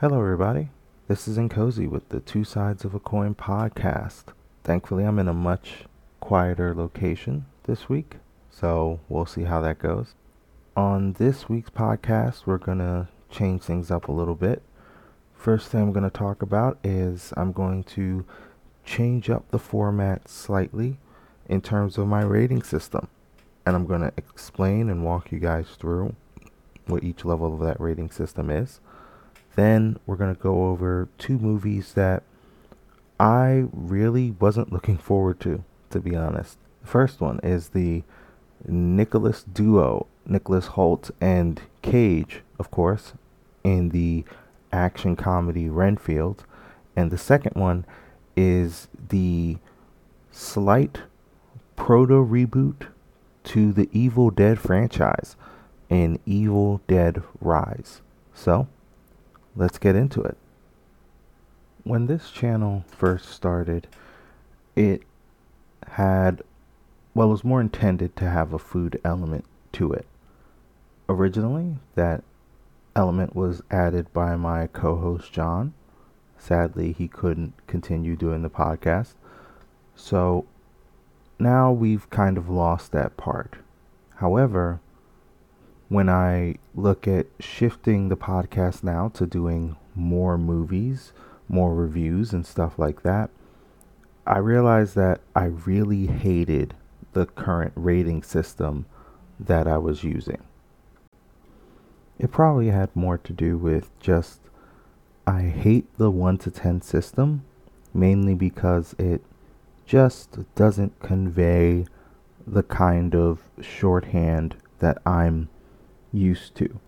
Hello, everybody. This is Nkosi with the Two Sides of a Coin podcast. Thankfully, I'm in a much quieter location this week, so we'll see how that goes. On this week's podcast, we're going to change things up a little bit. First thing I'm going to talk about is I'm going to change up the format slightly in terms of my rating system. And I'm going to explain and walk you guys through what each level of that rating system is. Then we're going to go over two movies that I really wasn't looking forward to, to be honest. The first one is the Nicholas duo, Nicholas Hoult and Cage, of course, in the action comedy Renfield. And the second one is the slight proto reboot to the Evil Dead franchise in Evil Dead Rise. So, let's get into it. When this channel first started, it had, well, it was more intended to have a food element to it. Originally, that element was added by my co host John. Sadly, he couldn't continue doing the podcast. So now we've kind of lost that part. However, when I look at shifting the podcast now to doing more movies, more reviews, and stuff like that, I realized that I really hated the current rating system that I was using. It probably had more to do with just I hate the 1 to 10 system mainly because it just doesn't convey the kind of shorthand that I'm used to.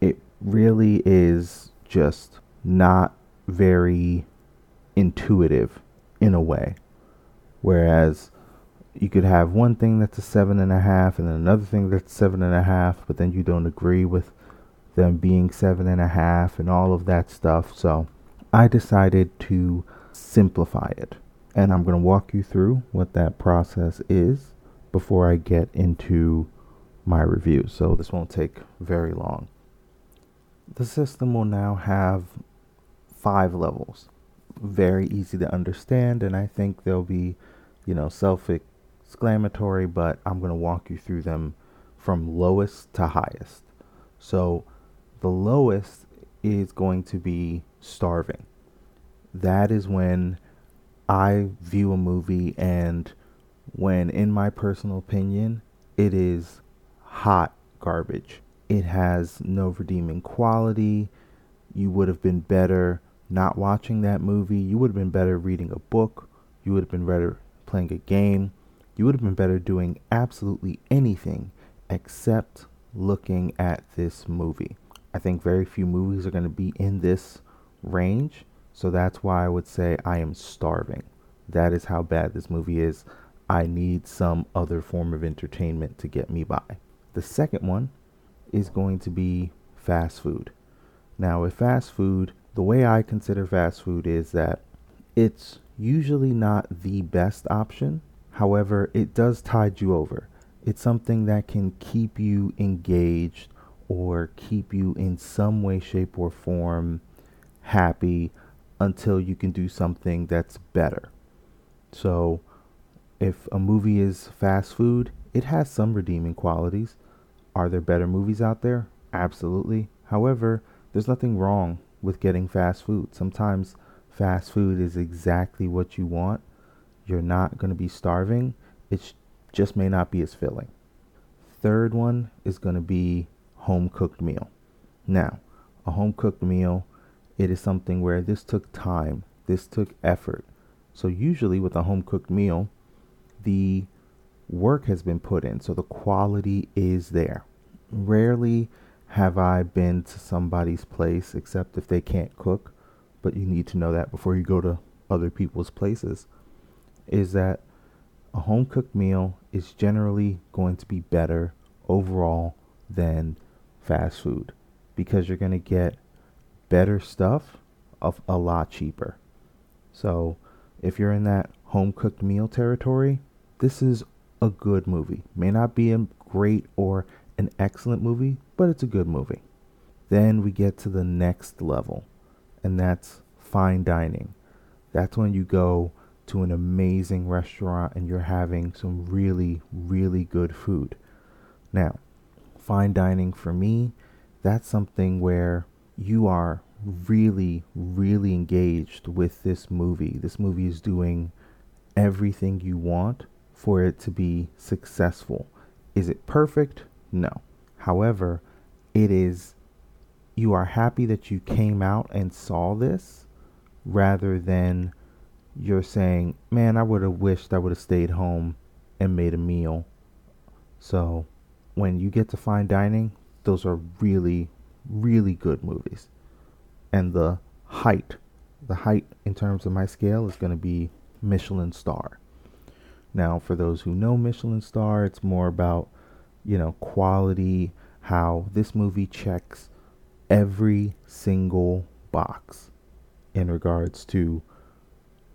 It really is just not very intuitive in a way. Whereas you could have one thing that's a seven and a half and another thing that's seven and a half, but then you don't agree with them being seven and a half and all of that stuff. So I decided to simplify it. And I'm going to walk you through what that process is before I get into my review, so this won't take very long. The system will now have five levels. Very easy to understand, and I think they'll be, you know, self exclamatory, but I'm going to walk you through them from lowest to highest. So, the lowest is going to be starving. That is when I view a movie, and when, in my personal opinion, it is hot garbage. It has no redeeming quality. You would have been better not watching that movie. You would have been better reading a book. You would have been better playing a game. You would have been better doing absolutely anything except looking at this movie. I think very few movies are going to be in this range. So that's why I would say I am starving. That is how bad this movie is. I need some other form of entertainment to get me by. The second one is going to be fast food. Now, with fast food, the way I consider fast food is that it's usually not the best option. However, it does tide you over. It's something that can keep you engaged or keep you in some way, shape, or form happy until you can do something that's better. So, if a movie is fast food, it has some redeeming qualities. Are there better movies out there? Absolutely. However, there's nothing wrong with getting fast food. Sometimes fast food is exactly what you want. You're not going to be starving. It just may not be as filling. Third one is going to be home cooked meal. Now, a home cooked meal, it is something where this took time, this took effort. So usually with a home cooked meal, the work has been put in, so the quality is there. Rarely have I been to somebody's place except if they can't cook, but you need to know that before you go to other people's places. Is that a home cooked meal is generally going to be better overall than fast food because you're going to get better stuff of a lot cheaper. So, if you're in that home cooked meal territory, this is a good movie. May not be a great or an excellent movie, but it's a good movie. Then we get to the next level, and that's fine dining. That's when you go to an amazing restaurant and you're having some really, really good food. Now, fine dining for me, that's something where you are really, really engaged with this movie. This movie is doing everything you want for it to be successful. Is it perfect? No. However, it is, you are happy that you came out and saw this rather than you're saying, man, I would have wished I would have stayed home and made a meal. So when you get to fine dining, those are really, really good movies. And the height, the height in terms of my scale is going to be Michelin star. Now, for those who know Michelin star, it's more about, you know, quality, how this movie checks every single box in regards to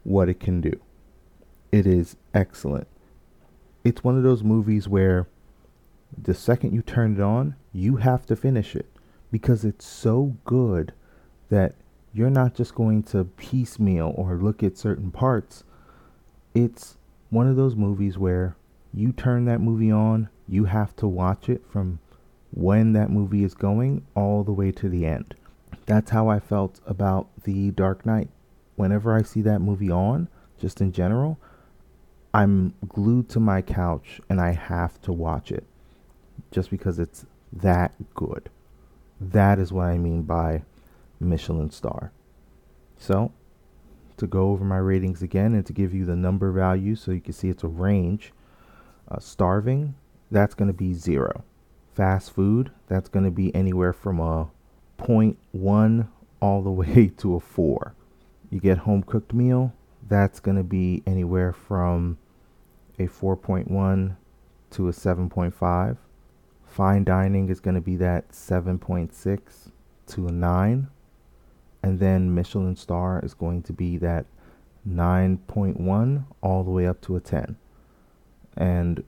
what it can do. It is excellent. It's one of those movies where the second you turn it on, you have to finish it because it's so good that you're not just going to piecemeal or look at certain parts. It's one of those movies where you turn that movie on, you have to watch it from when that movie is going all the way to the end. That's how I felt about The Dark Knight. Whenever I see that movie on, just in general, I'm glued to my couch and I have to watch it just because it's that good. That is what I mean by Michelin star. So, to go over my ratings again and to give you the number value so you can see it's a range, uh, starving, that's going to be zero. Fast food, that's going to be anywhere from a 0.1 all the way to a 4. You get home cooked meal, that's going to be anywhere from a 4.1 to a 7.5. Fine dining is going to be that 7.6 to a 9. And then Michelin star is going to be that 9.1 all the way up to a 10. And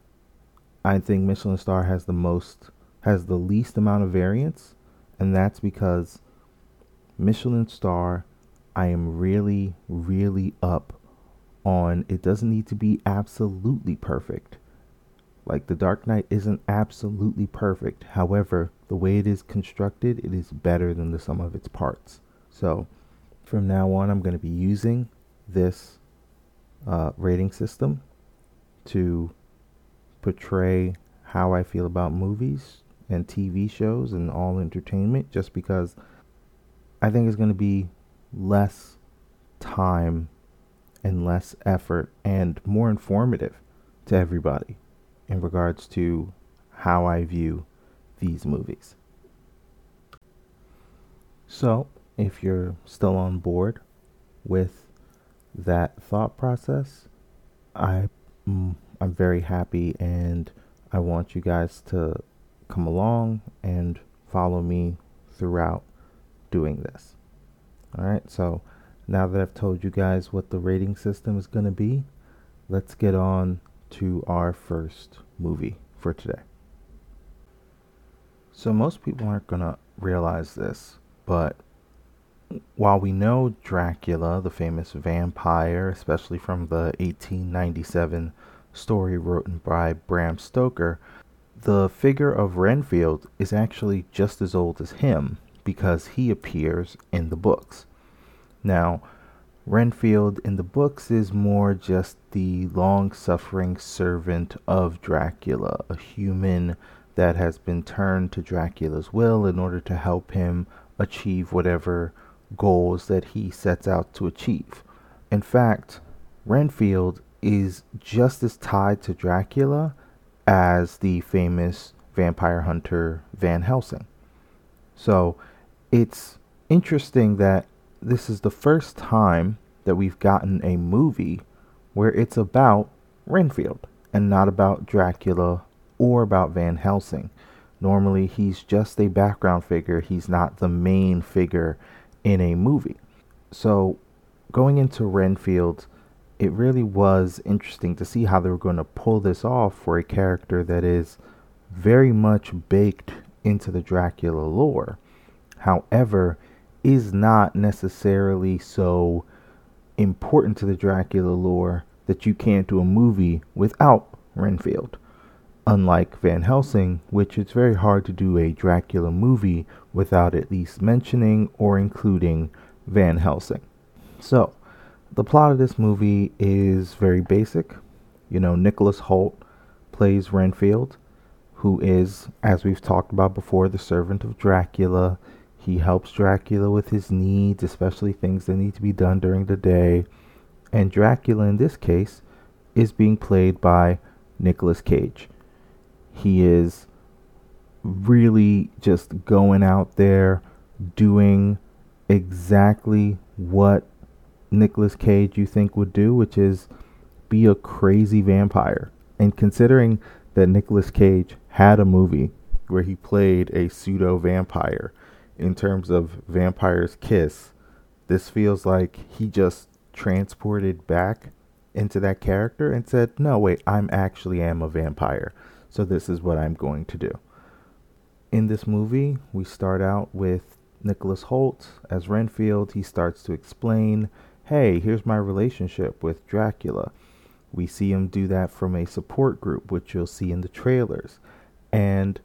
I think Michelin star has the most has the least amount of variance and that's because Michelin star I am really really up on it doesn't need to be absolutely perfect. Like the Dark Knight isn't absolutely perfect. However, the way it is constructed, it is better than the sum of its parts. So from now on, I'm going to be using this uh, rating system to portray how I feel about movies and TV shows and all entertainment just because I think it's going to be less time and less effort and more informative to everybody in regards to how I view these movies. So, if you're still on board with that thought process, I I'm very happy and I want you guys to come along and follow me throughout doing this. All right? So, now that I've told you guys what the rating system is going to be, let's get on to our first movie for today. So, most people aren't going to realize this, but while we know Dracula, the famous vampire, especially from the 1897 story written by Bram Stoker, the figure of Renfield is actually just as old as him because he appears in the books. Now, Renfield in the books is more just the long suffering servant of Dracula, a human that has been turned to Dracula's will in order to help him achieve whatever goals that he sets out to achieve. In fact, Renfield is just as tied to Dracula as the famous vampire hunter Van Helsing. So it's interesting that this is the first time that we've gotten a movie where it's about Renfield and not about Dracula or about Van Helsing. Normally, he's just a background figure, he's not the main figure in a movie. So, going into Renfield, it really was interesting to see how they were going to pull this off for a character that is very much baked into the Dracula lore. however, is not necessarily so important to the Dracula lore that you can't do a movie without Renfield. Unlike Van Helsing, which it's very hard to do a Dracula movie without at least mentioning or including Van Helsing. So, the plot of this movie is very basic. You know, Nicholas Hoult plays Renfield, who is, as we've talked about before, the servant of Dracula. He helps Dracula with his needs, especially things that need to be done during the day. And Dracula, in this case, is being played by Nicolas Cage. He is really just going out there doing exactly what Nicolas Cage you think would do, which is be a crazy vampire. And considering that Nicolas Cage had a movie where he played a pseudo vampire in terms of Vampire's Kiss, this feels like he just transported back into that character and said, "No, wait, I'm actually am a vampire. So this is what I'm going to do." In this movie, we start out with Nicholas Hoult as Renfield. He starts to explain, "Hey, here's my relationship with Dracula." We see him do that from a support group, which you'll see in the trailers. And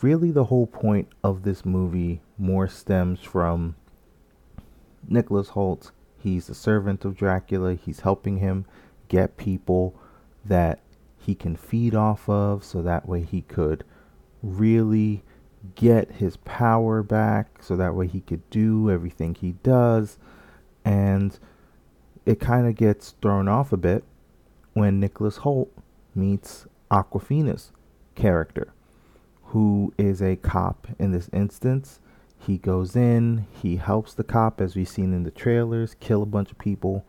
really, the whole point of this movie more stems from Nicholas Hoult. He's a servant of Dracula. He's helping him get people that he can feed off of so that way he could really get his power back so that way he could do everything he does and it kind of gets thrown off a bit when Nicholas Hoult meets Awkwafina's character, who is a cop in this instance. He goes in, he helps the cop, as we've seen in the trailers, kill a bunch of people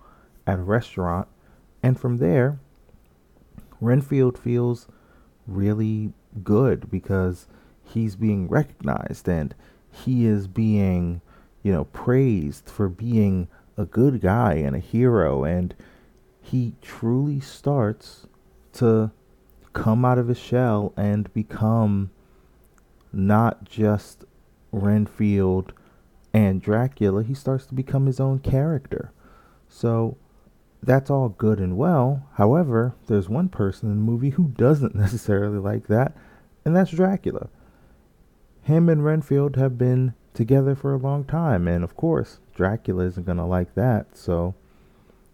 at a restaurant. And from there, Renfield feels really good because he's being recognized and he is being, you know, praised for being a good guy and a hero. And he truly starts to come out of his shell and become not just Renfield and Dracula, he starts to become his own character. So that's all good and well. However, there's one person in the movie who doesn't necessarily like that, and that's Dracula. Him and Renfield have been together for a long time, and of course, Dracula isn't going to like that, so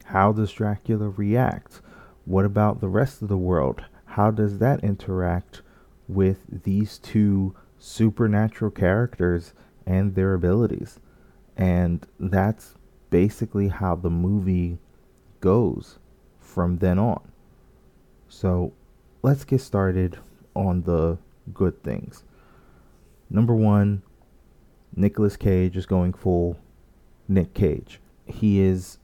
how does Dracula react? What about the rest of the world? How does that interact with these two supernatural characters and their abilities? And that's basically how the movie goes from then on. So let's get started on the good things. Number one, Nicolas Cage is going full Nick Cage. He is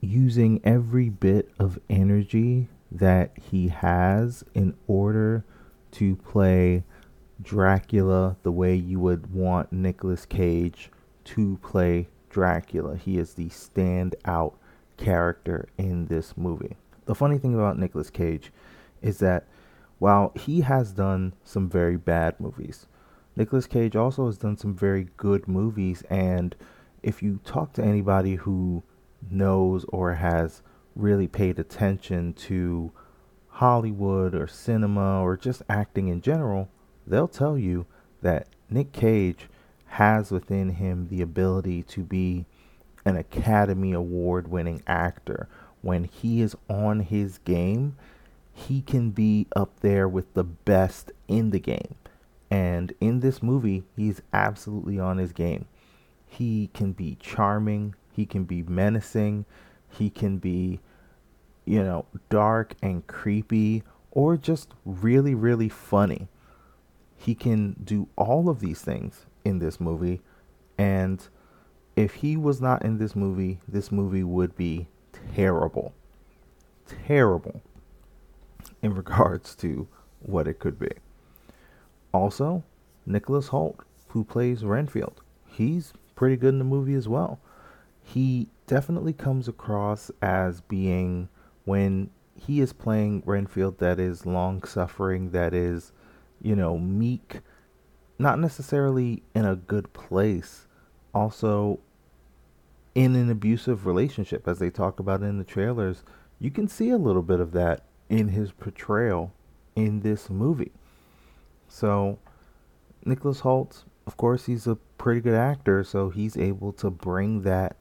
using every bit of energy that he has in order to play Dracula the way you would want Nicolas Cage to play Dracula. He is the standout character in this movie. The funny thing about Nicolas Cage is that while he has done some very bad movies, Nicolas Cage also has done some very good movies and if you talk to anybody who knows or has really paid attention to Hollywood or cinema or just acting in general, they'll tell you that Nick Cage has within him the ability to be an Academy Award winning actor. When he is on his game, he can be up there with the best in the game. And in this movie, he's absolutely on his game. He can be charming, he can be menacing, he can be, you know, dark and creepy, or just really, really funny. He can do all of these things in this movie. And if he was not in this movie, this movie would be terrible. Terrible in regards to what it could be. Also, Nicholas Hoult, who plays Renfield, he's pretty good in the movie as well he definitely comes across as being when he is playing Renfield that is long suffering, that is, you know, meek. not necessarily in a good place, also in an abusive relationship, as they talk about in the trailers. You can see a little bit of that in his portrayal in this movie. So, Nicholas Hoult, of course, he's a pretty good actor, so he's able to bring that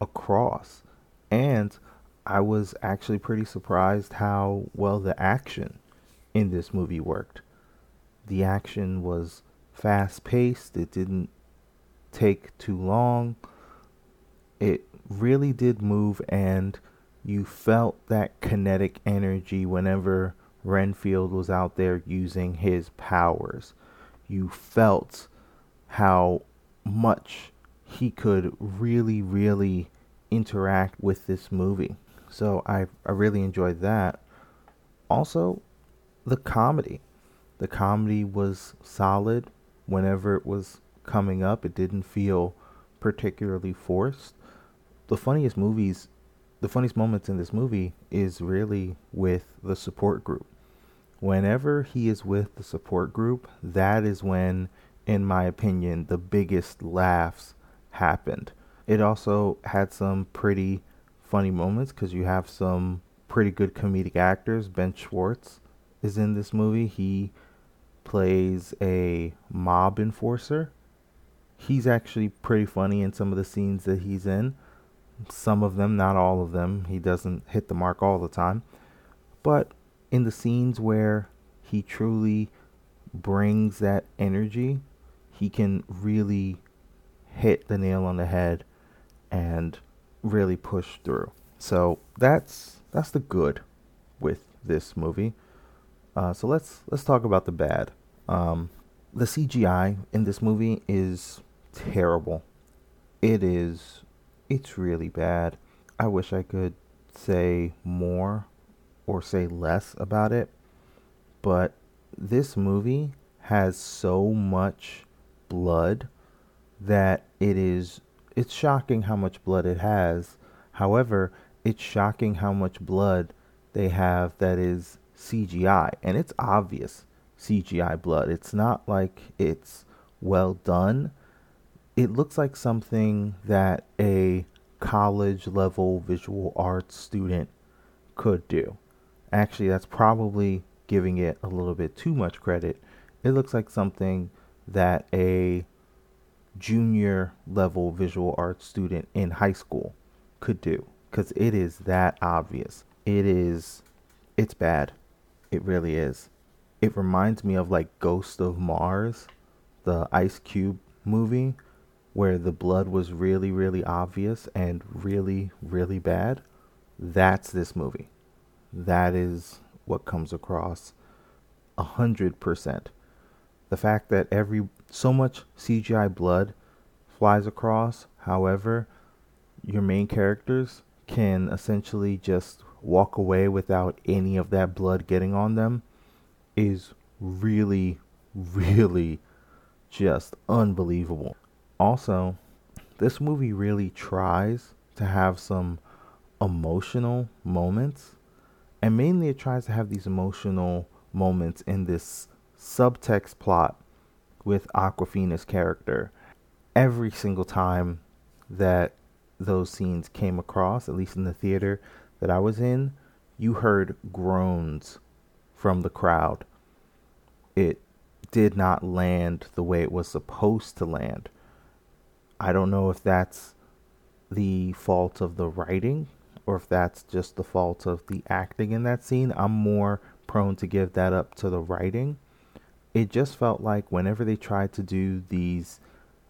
across. And I was actually pretty surprised how well the action in this movie worked. The action was fast paced, it didn't take too long. It really did move, and you felt that kinetic energy whenever Renfield was out there using his powers. You felt how much he could really, really interact with this movie. So I, I really enjoyed that. Also, the comedy. The comedy was solid whenever it was coming up. It didn't feel particularly forced. The funniest movies, the funniest moments in this movie is really with the support group. Whenever he is with the support group, that is when, in my opinion, the biggest laughs happened. It also had some pretty funny moments because you have some pretty good comedic actors. Ben Schwartz is in this movie. He plays a mob enforcer. He's actually pretty funny in some of the scenes that he's in. Some of them, not all of them. He doesn't hit the mark all the time. But in the scenes where he truly brings that energy, he can really hit the nail on the head and really push through. So that's that's the good with this movie. Uh, so let's let's talk about the bad. Um, the CGI in this movie is terrible. It is it's really bad. I wish I could say more or say less about it, but this movie has so much blood that it is it's shocking how much blood it has. However, it's shocking how much blood they have that is CGI, and it's obvious CGI blood. It's not like it's well done. It looks like something that a college level visual arts student could do. Actually, that's probably giving it a little bit too much credit. It looks like something that a junior level visual arts student in high school could do because it is that obvious. It is, it's bad. It really is. It reminds me of like Ghost of Mars, the Ice Cube movie, where the blood was really, really obvious and really, really bad. That's this movie. That is what comes across a hundred percent. The fact that every so much CGI blood flies across. However, your main characters can essentially just walk away without any of that blood getting on them is really, really just unbelievable. Also, this movie really tries to have some emotional moments, and mainly it tries to have these emotional moments in this subtext plot with Awkwafina's character. Every single time that those scenes came across, at least in the theater that I was in, you heard groans from the crowd. It did not land the way it was supposed to land. I don't know if that's the fault of the writing or if that's just the fault of the acting in that scene. I'm more prone to give that up to the writing. It just felt like whenever they tried to do these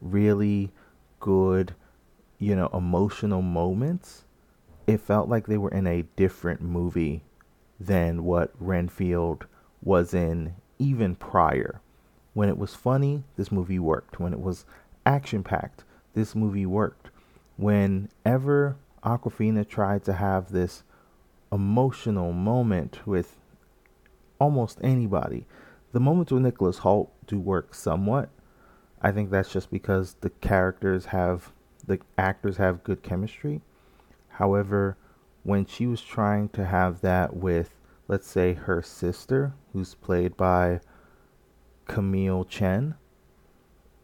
really good, you know, emotional moments, it felt like they were in a different movie than what Renfield was in even prior. When it was funny, this movie worked. When it was action packed, this movie worked. Whenever Awkwafina tried to have this emotional moment with almost anybody, the moments with Nicholas Hoult do work somewhat. I think that's just because the characters have, the actors have good chemistry. However, when she was trying to have that with, let's say, her sister, who's played by Camille Chen,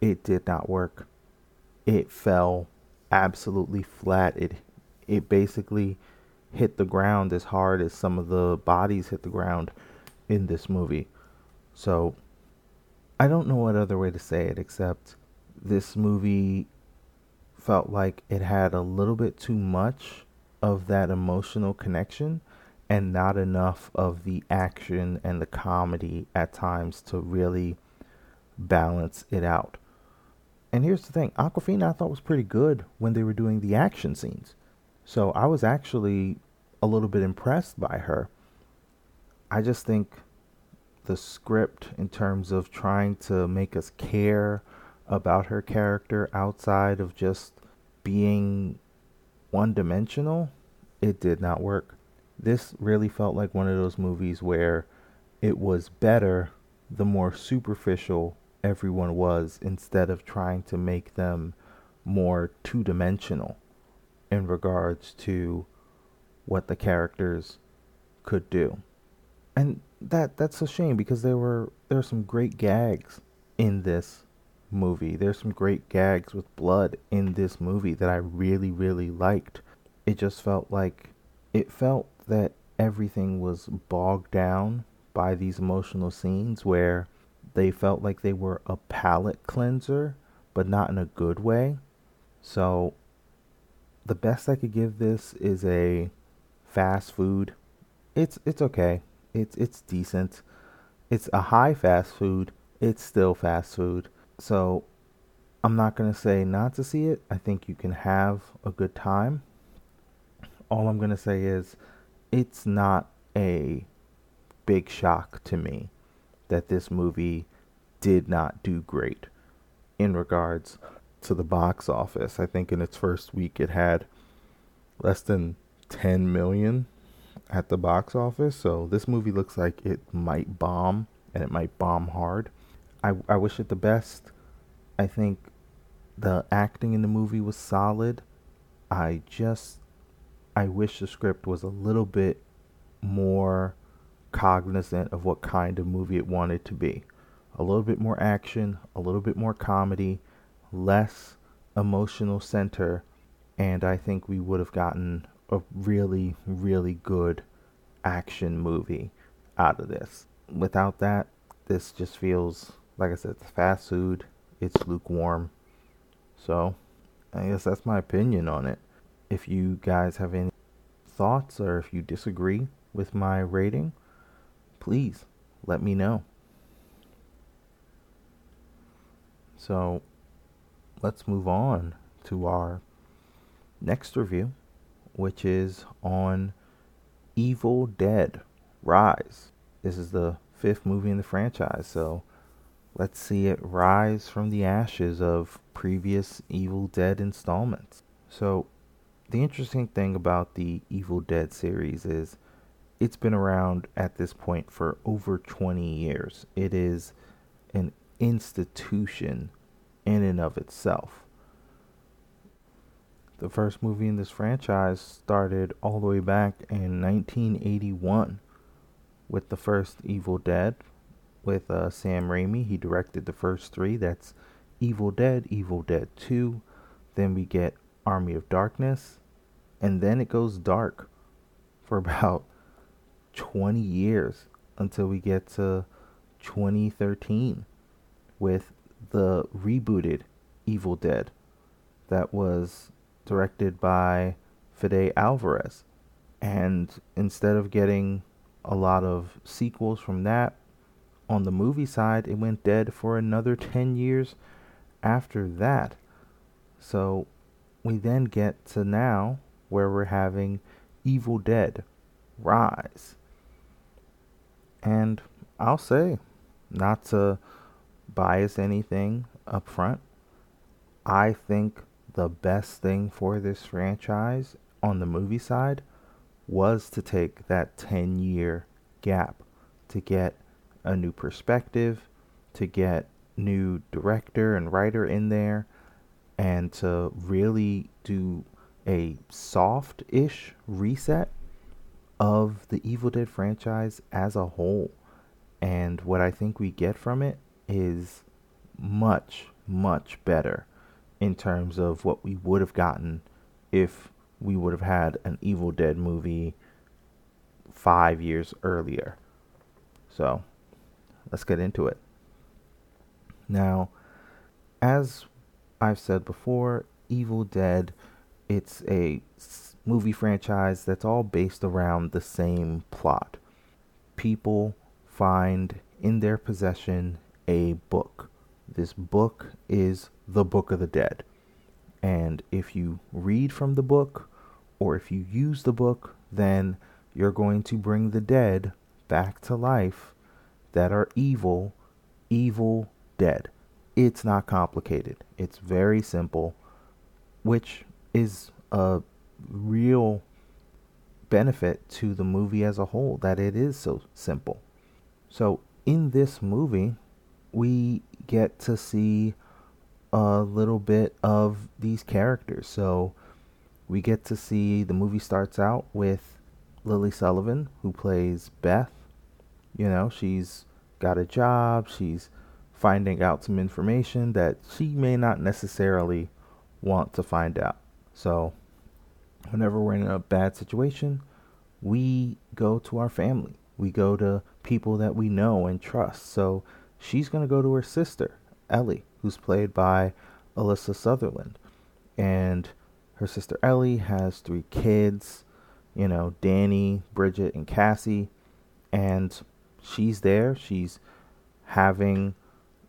it did not work. It fell absolutely flat. It it basically hit the ground as hard as some of the bodies hit the ground in this movie. So I don't know what other way to say it except this movie felt like it had a little bit too much of that emotional connection and not enough of the action and the comedy at times to really balance it out. And here's the thing Awkwafina I thought was pretty good when they were doing the action scenes. So I was actually a little bit impressed by her. I just think the script, in terms of trying to make us care about her character outside of just being one dimensional, it did not work. This really felt like one of those movies where it was better the more superficial everyone was instead of trying to make them more two dimensional in regards to what the characters could do. And that that's a shame because there were there are some great gags in this movie. There's some great gags with blood in this movie that I really really liked. It just felt like it felt that everything was bogged down by these emotional scenes where they felt like they were a palate cleanser, but not in a good way. So, the best I could give this is a fast food. It's it's okay. It's it's decent. It's a high fast food. It's still fast food. So, I'm not gonna say not to see it. I think you can have a good time. All I'm gonna say is, it's not a big shock to me that this movie did not do great in regards to the box office. I think in its first week it had less than 10 million at the box office. So this movie looks like it might bomb and it might bomb hard. I I wish it the best. I think the acting in the movie was solid. I just I wish the script was a little bit more cognizant of what kind of movie it wanted to be. A little bit more action, a little bit more comedy, less emotional center, and I think we would have gotten a really, really good action movie out of this. Without that, this just feels, like I said, it's fast food, it's lukewarm. So, I guess that's my opinion on it. If you guys have any thoughts or if you disagree with my rating, please let me know. So let's move on to our next review, which is on Evil Dead Rise. This is the fifth movie in the franchise, so let's see it rise from the ashes of previous Evil Dead installments. So, the interesting thing about the Evil Dead series is it's been around at this point for over 20 years. It is an institution in and of itself. The first movie in this franchise started all the way back in 1981 with the first Evil Dead with uh, Sam Raimi. He directed the first three. That's Evil Dead, Evil Dead 2. Then we get Army of Darkness. And then it goes dark for about 20 years until we get to 2013 with the rebooted Evil Dead that was directed by Fede Alvarez. And instead of getting a lot of sequels from that on the movie side, it went dead for another 10 years after that. So we then get to now where we're having Evil Dead Rise. And I'll say, not to bias anything up front, I think the best thing for this franchise on the movie side was to take that 10 year gap to get a new perspective, to get new director and writer in there, and to really do a soft ish reset of the Evil Dead franchise as a whole. And what I think we get from it is much, much better in terms of what we would have gotten if we would have had an Evil Dead movie five years earlier. So let's get into it. Now, as I've said before, Evil Dead, it's a movie franchise that's all based around the same plot. People find in their possession a book. This book is the Book of the Dead. And if you read from the book or if you use the book, then you're going to bring the dead back to life that are evil, evil dead. It's not complicated. It's very simple, which is a real benefit to the movie as a whole that it is so simple. So, in this movie, we get to see a little bit of these characters. So, we get to see the movie starts out with Lily Sullivan, who plays Beth. You know, she's got a job, she's finding out some information that she may not necessarily want to find out. So, whenever we're in a bad situation, we go to our family. We go to people that we know and trust. So, she's going to go to her sister, Ellie, who's played by Alyssa Sutherland. And her sister Ellie has three kids, you know, Danny, Bridget, and Cassie. And she's there. She's having,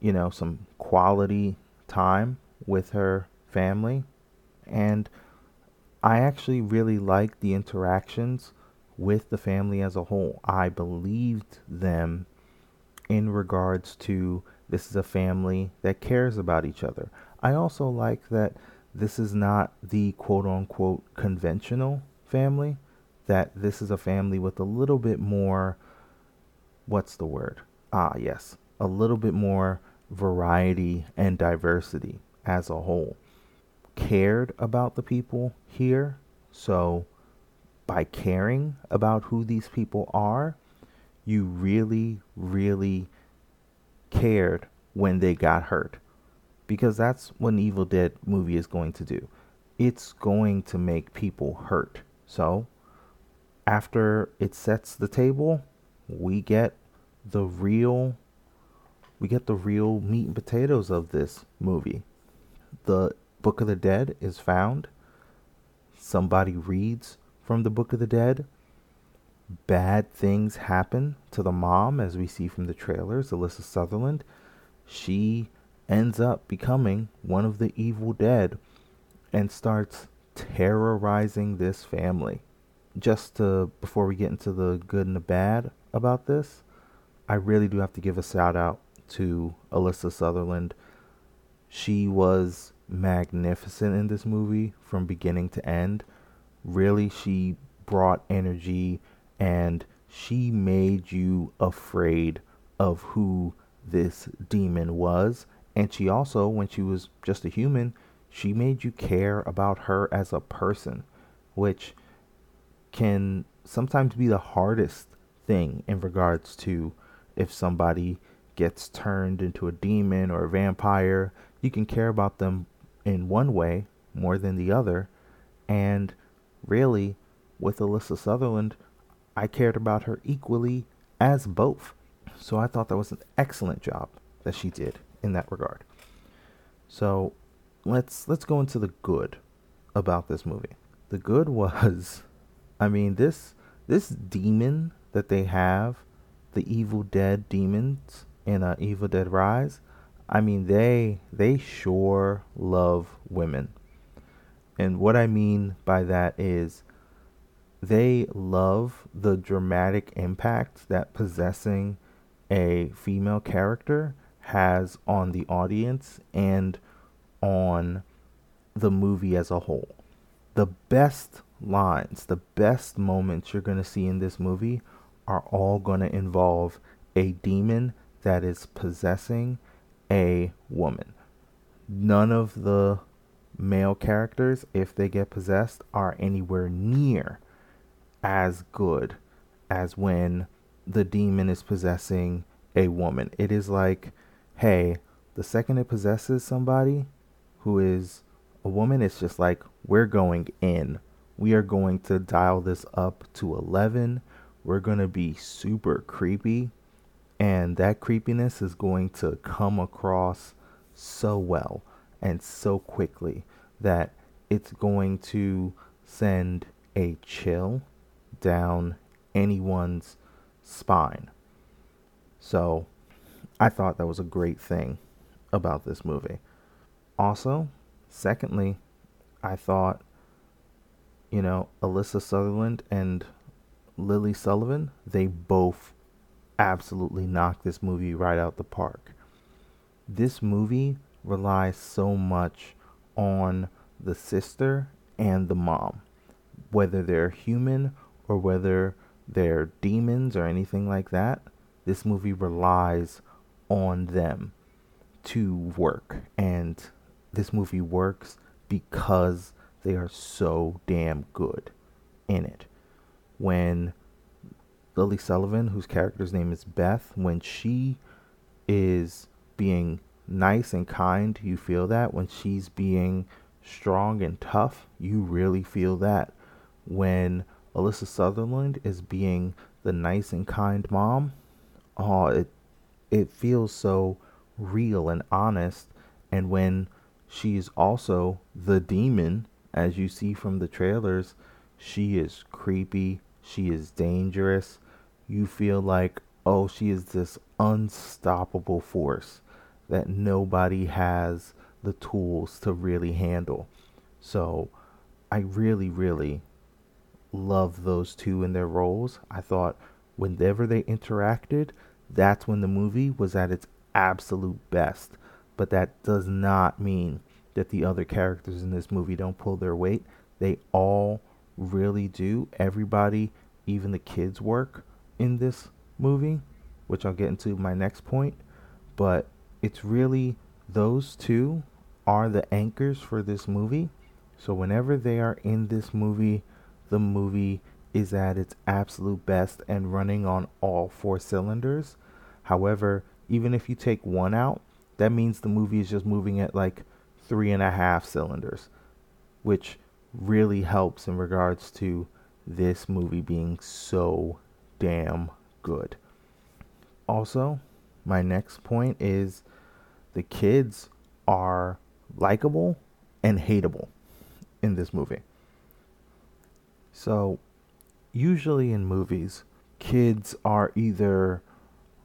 you know, some quality time with her family. And I actually really liked the interactions with the family as a whole. I believed them in regards to this is a family that cares about each other. I also like that this is not the quote unquote conventional family, that this is a family with a little bit more, what's the word? Ah, yes, a little bit more variety and diversity as a whole. Cared about the people here, so by caring about who these people are, you really, really cared when they got hurt. Because that's what an Evil Dead movie is going to do. It's going to make people hurt. So, after it sets the table, we get the real we get the real meat and potatoes of this movie. The Book of the Dead is found. Somebody reads from the Book of the Dead. Bad things happen to the mom, as we see from the trailers. Alyssa Sutherland, she ends up becoming one of the evil dead and starts terrorizing this family. Just to, before we get into the good and the bad about this, I really do have to give a shout out to Alyssa Sutherland. She was magnificent in this movie from beginning to end really she brought energy and she made you afraid of who this demon was. And she also, when she was just a human, she made you care about her as a person, which can sometimes be the hardest thing in regards to if somebody gets turned into a demon or a vampire. You can care about them in one way more than the other. And really, with Alyssa Sutherland, I cared about her equally as both. So I thought that was an excellent job that she did in that regard. So let's let's go into the good about this movie. The good was I mean this this demon that they have, the Evil Dead demons in uh, Evil Dead Rise, I mean they they sure love women. And what I mean by that is they love the dramatic impact that possessing a female character has on the audience and on the movie as a whole. The best lines, the best moments you're going to see in this movie are all going to involve a demon that is possessing a woman. None of the male characters, if they get possessed, are anywhere near as good as when the demon is possessing a woman. It is like, hey, The second it possesses somebody who is a woman, it's just like, we're going in. We are going to dial this up to 11. We're going to be super creepy. And that creepiness is going to come across so well and so quickly that it's going to send a chill down anyone's spine. So I thought that was a great thing about this movie. Also, secondly, I thought, you know, Alyssa Sutherland and Lily Sullivan, they both absolutely knocked this movie right out the park. This movie relies so much on the sister and the mom, whether they're human or whether they're demons or anything like that. This movie relies on them to work, and this movie works because they are so damn good in it. When Lily Sullivan, whose character's name is Beth, when she is being nice and kind, you feel that. When she's being strong and tough, you really feel that. When Alyssa Sutherland is being the nice and kind mom, oh, it it feels so real and honest. And when she is also the demon, as you see from the trailers, she is creepy, she is dangerous. You feel like, oh, she is this unstoppable force that nobody has the tools to really handle. So I really, really love those two in their roles. I thought whenever they interacted, that's when the movie was at its absolute best. But that does not mean that the other characters in this movie don't pull their weight. They all really do. Everybody, even the kids, work in this movie, which I'll get into my next point. But it's really those two are the anchors for this movie. So whenever they are in this movie, the movie is at its absolute best and running on all four cylinders. However, even if you take one out, that means the movie is just moving at like three and a half cylinders, which really helps in regards to this movie being so damn good. Also, my next point is the kids are likable and hateable in this movie. So, usually in movies, kids are either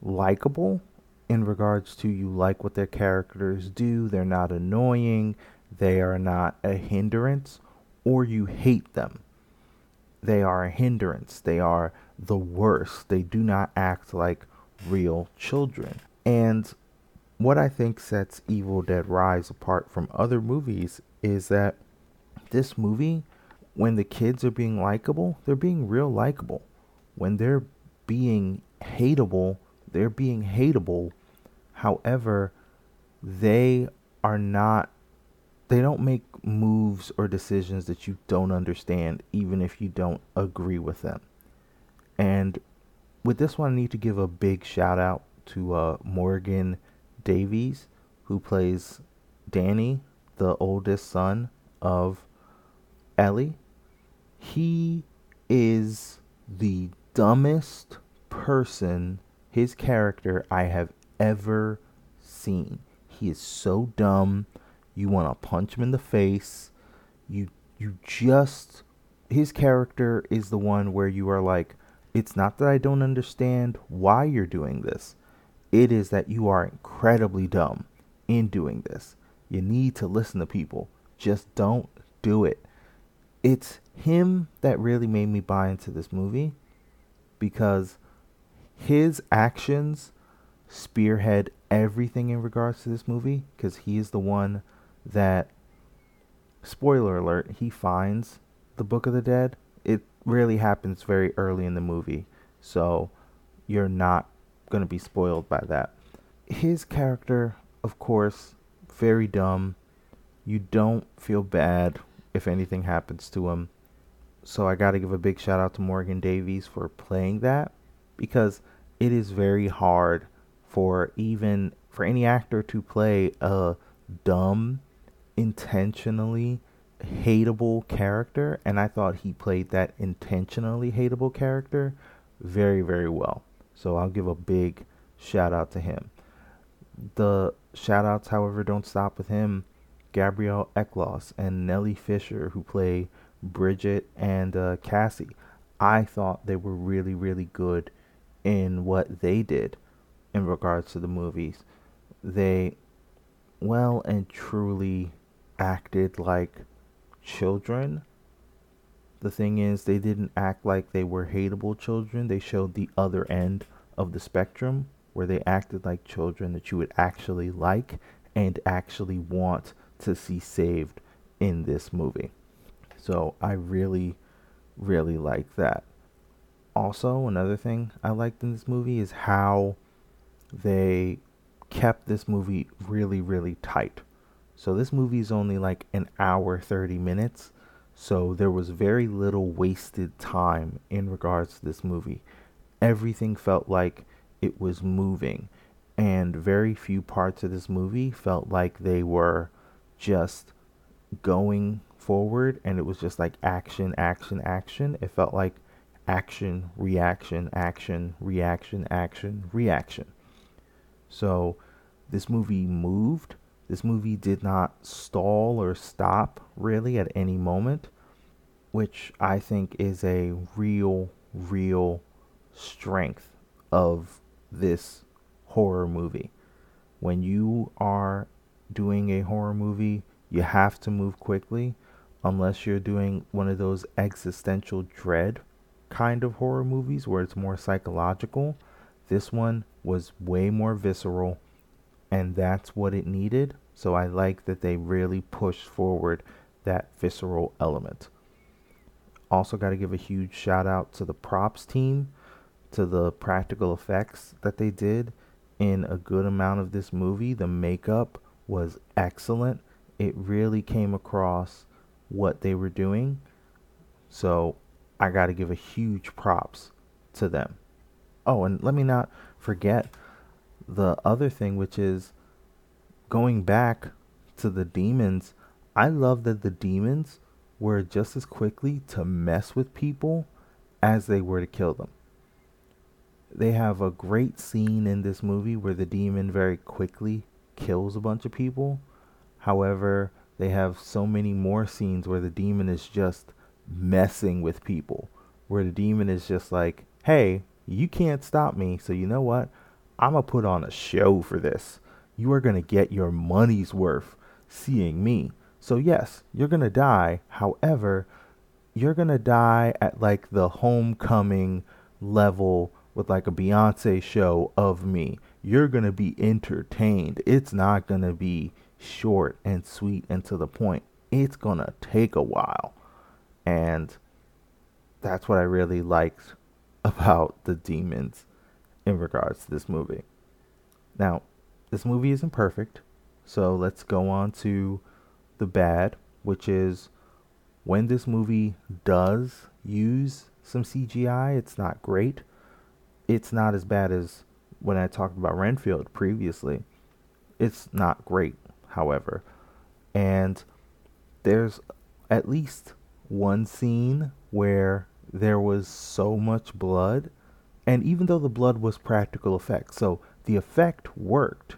likable in regards to you like what their characters do, they're not annoying, they are not a hindrance, or you hate them. They are a hindrance, they are the worst, they do not act like real children. And what I think sets Evil Dead Rise apart from other movies is that this movie, when the kids are being likable, they're being real likable. When they're being hateable, they're being hateable. However, they are not, they don't make moves or decisions that you don't understand, even if you don't agree with them. And with this one, I need to give a big shout out to uh, Morgan Davies, who plays Danny, the oldest son of Ellie. He is the dumbest person, his character, I have ever seen. He is so dumb. You want to punch him in the face. You you just his character is the one where you are like it's not that I don't understand why you're doing this. It is that you are incredibly dumb in doing this. You need to listen to people. Just don't do it. It's him that really made me buy into this movie because his actions spearhead everything in regards to this movie because he is the one that spoiler alert he finds the book of the dead it really happens very early in the movie so you're not going to be spoiled by that. His character, of course, very dumb. You don't feel bad if anything happens to him. So I got to give a big shout out to Morgan Davies for playing that because it is very hard for even for any actor to play a dumb, intentionally hateable character, and I thought he played that intentionally hateable character very, very well. So I'll give a big shout out to him. The shout outs, however, don't stop with him. Gabrielle Echols and Nellie Fisher, who play Bridget and uh, Cassie. I thought they were really, really good in what they did in regards to the movies. They well and truly acted like children. The thing is, they didn't act like they were hateable children. They showed the other end of the spectrum where they acted like children that you would actually like and actually want to see saved in this movie. So I really, really like that. Also, another thing I liked in this movie is how they kept this movie really, really tight. So this movie is only like an hour 30 minutes. So there was very little wasted time in regards to this movie. Everything felt like it was moving. And very few parts of this movie felt like they were just going forward and it was just like action, action, action. It felt like action, reaction, action, reaction, action, reaction. So this movie moved this movie did not stall or stop really at any moment, which I think is a real, real strength of this horror movie. When you are doing a horror movie, you have to move quickly unless you're doing one of those existential dread kind of horror movies where it's more psychological. This one was way more visceral and that's what it needed. So I like that they really pushed forward that visceral element. Also, got to give a huge shout out to the props team, to the practical effects that they did in a good amount of this movie. The makeup was excellent. It really came across what they were doing. So I got to give a huge props to them. Oh, and let me not forget the other thing, which is going back to the demons. I love that the demons were just as quickly to mess with people as they were to kill them. They have a great scene in this movie where the demon very quickly kills a bunch of people. However, they have so many more scenes where the demon is just messing with people. Where the demon is just like, hey, you can't stop me, so you know what? I'm going to put on a show for this. You are going to get your money's worth seeing me. So, yes, you're going to die. However, you're going to die at like the homecoming level with like a Beyonce show of me. You're going to be entertained. It's not going to be short and sweet and to the point. It's going to take a while. And that's what I really liked about the demons in regards to this movie. Now, this movie isn't perfect, so let's go on to the bad, which is when this movie does use some CGI, it's not great. It's not as bad as when I talked about Renfield previously. It's not great, however. And there's at least one scene where there was so much blood and even though the blood was practical effect, so the effect worked,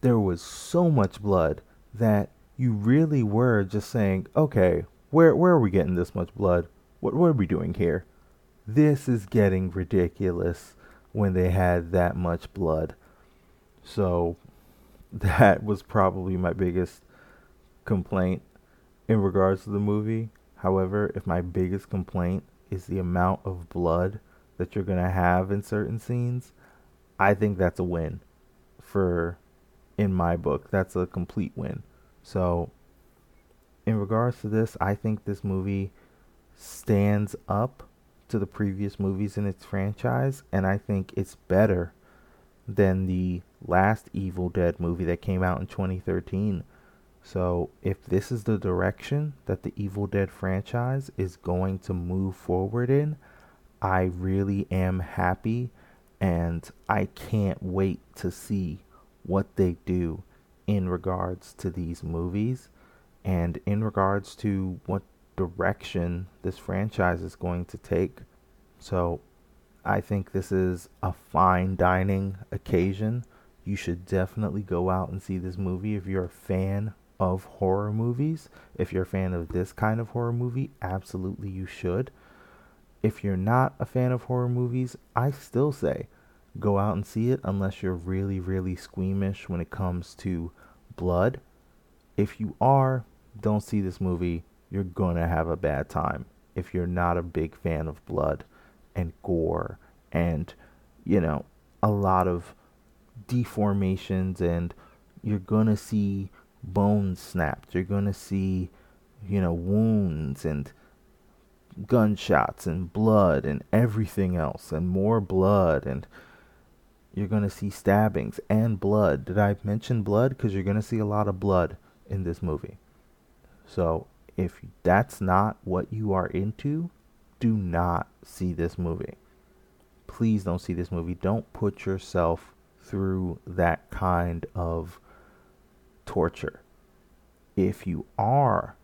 there was so much blood that you really were just saying, okay, where where are we getting this much blood? What what are we doing here? This is getting ridiculous when they had that much blood. So that was probably my biggest complaint in regards to the movie. However, if my biggest complaint is the amount of blood that you're going to have in certain scenes, I think that's a win for in my book. That's a complete win. So in regards to this, I think this movie stands up to the previous movies in its franchise and I think it's better than the last Evil Dead movie that came out in 2013. So, if this is the direction that the Evil Dead franchise is going to move forward in, I really am happy and I can't wait to see what they do in regards to these movies and in regards to what direction this franchise is going to take. So I think this is a fine dining occasion. You should definitely go out and see this movie if you're a fan of horror movies. If you're a fan of this kind of horror movie, absolutely you should. If you're not a fan of horror movies, I still say go out and see it unless you're really, really squeamish when it comes to blood. If you are, don't see this movie. You're going to have a bad time if you're not a big fan of blood and gore and, you know, a lot of deformations and you're going to see bones snapped. You're going to see, you know, wounds and gunshots and blood and everything else and more blood and you're going to see stabbings and blood. Did I mention blood? Because you're going to see a lot of blood in this movie. So if that's not what you are into, do not see this movie. Please don't see this movie. Don't put yourself through that kind of torture. If you are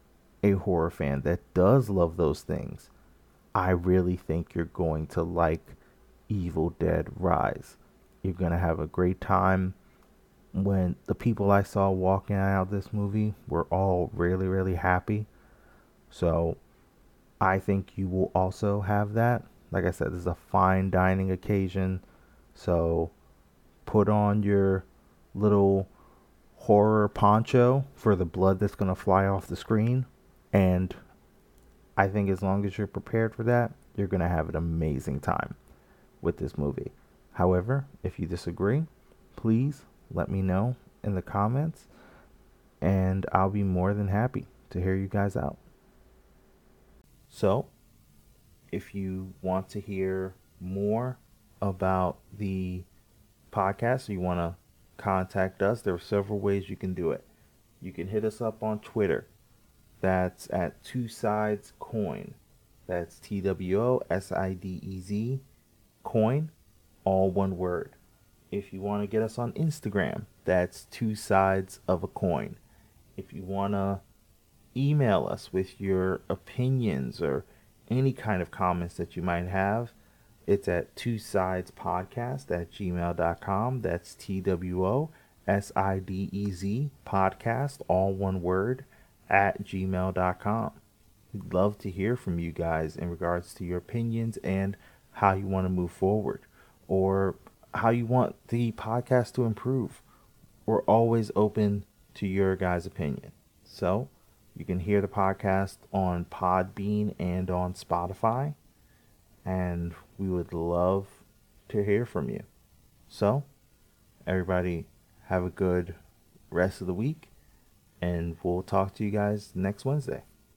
a horror fan that does love those things, I really think you're going to like Evil Dead Rise. You're going to have a great time. When the people I saw walking out of this movie were all really, really happy. So I think you will also have that. Like I said, this is a fine dining occasion. So put on your little horror poncho for the blood that's going to fly off the screen. And I think as long as you're prepared for that, you're going to have an amazing time with this movie. However, if you disagree, please let me know in the comments and I'll be more than happy to hear you guys out. So, if you want to hear more about the podcast, or you want to contact us, there are several ways you can do it. You can hit us up on Twitter. That's at Two Sides Coin. That's T W O S I D E Z coin all one word. If you want to get us on Instagram, that's two sides of a coin. If you want to email us with your opinions or any kind of comments that you might have, it's at two sides podcast at gmail.com. That's T W O S I D E Z podcast, all one word, at gmail.com. We'd love to hear from you guys in regards to your opinions and how you want to move forward or how you want the podcast to improve. We're always open to your guys' opinion. So you can hear the podcast on Podbean and on Spotify. And we would love to hear from you. So, everybody, have a good rest of the week. And we'll talk to you guys next Wednesday.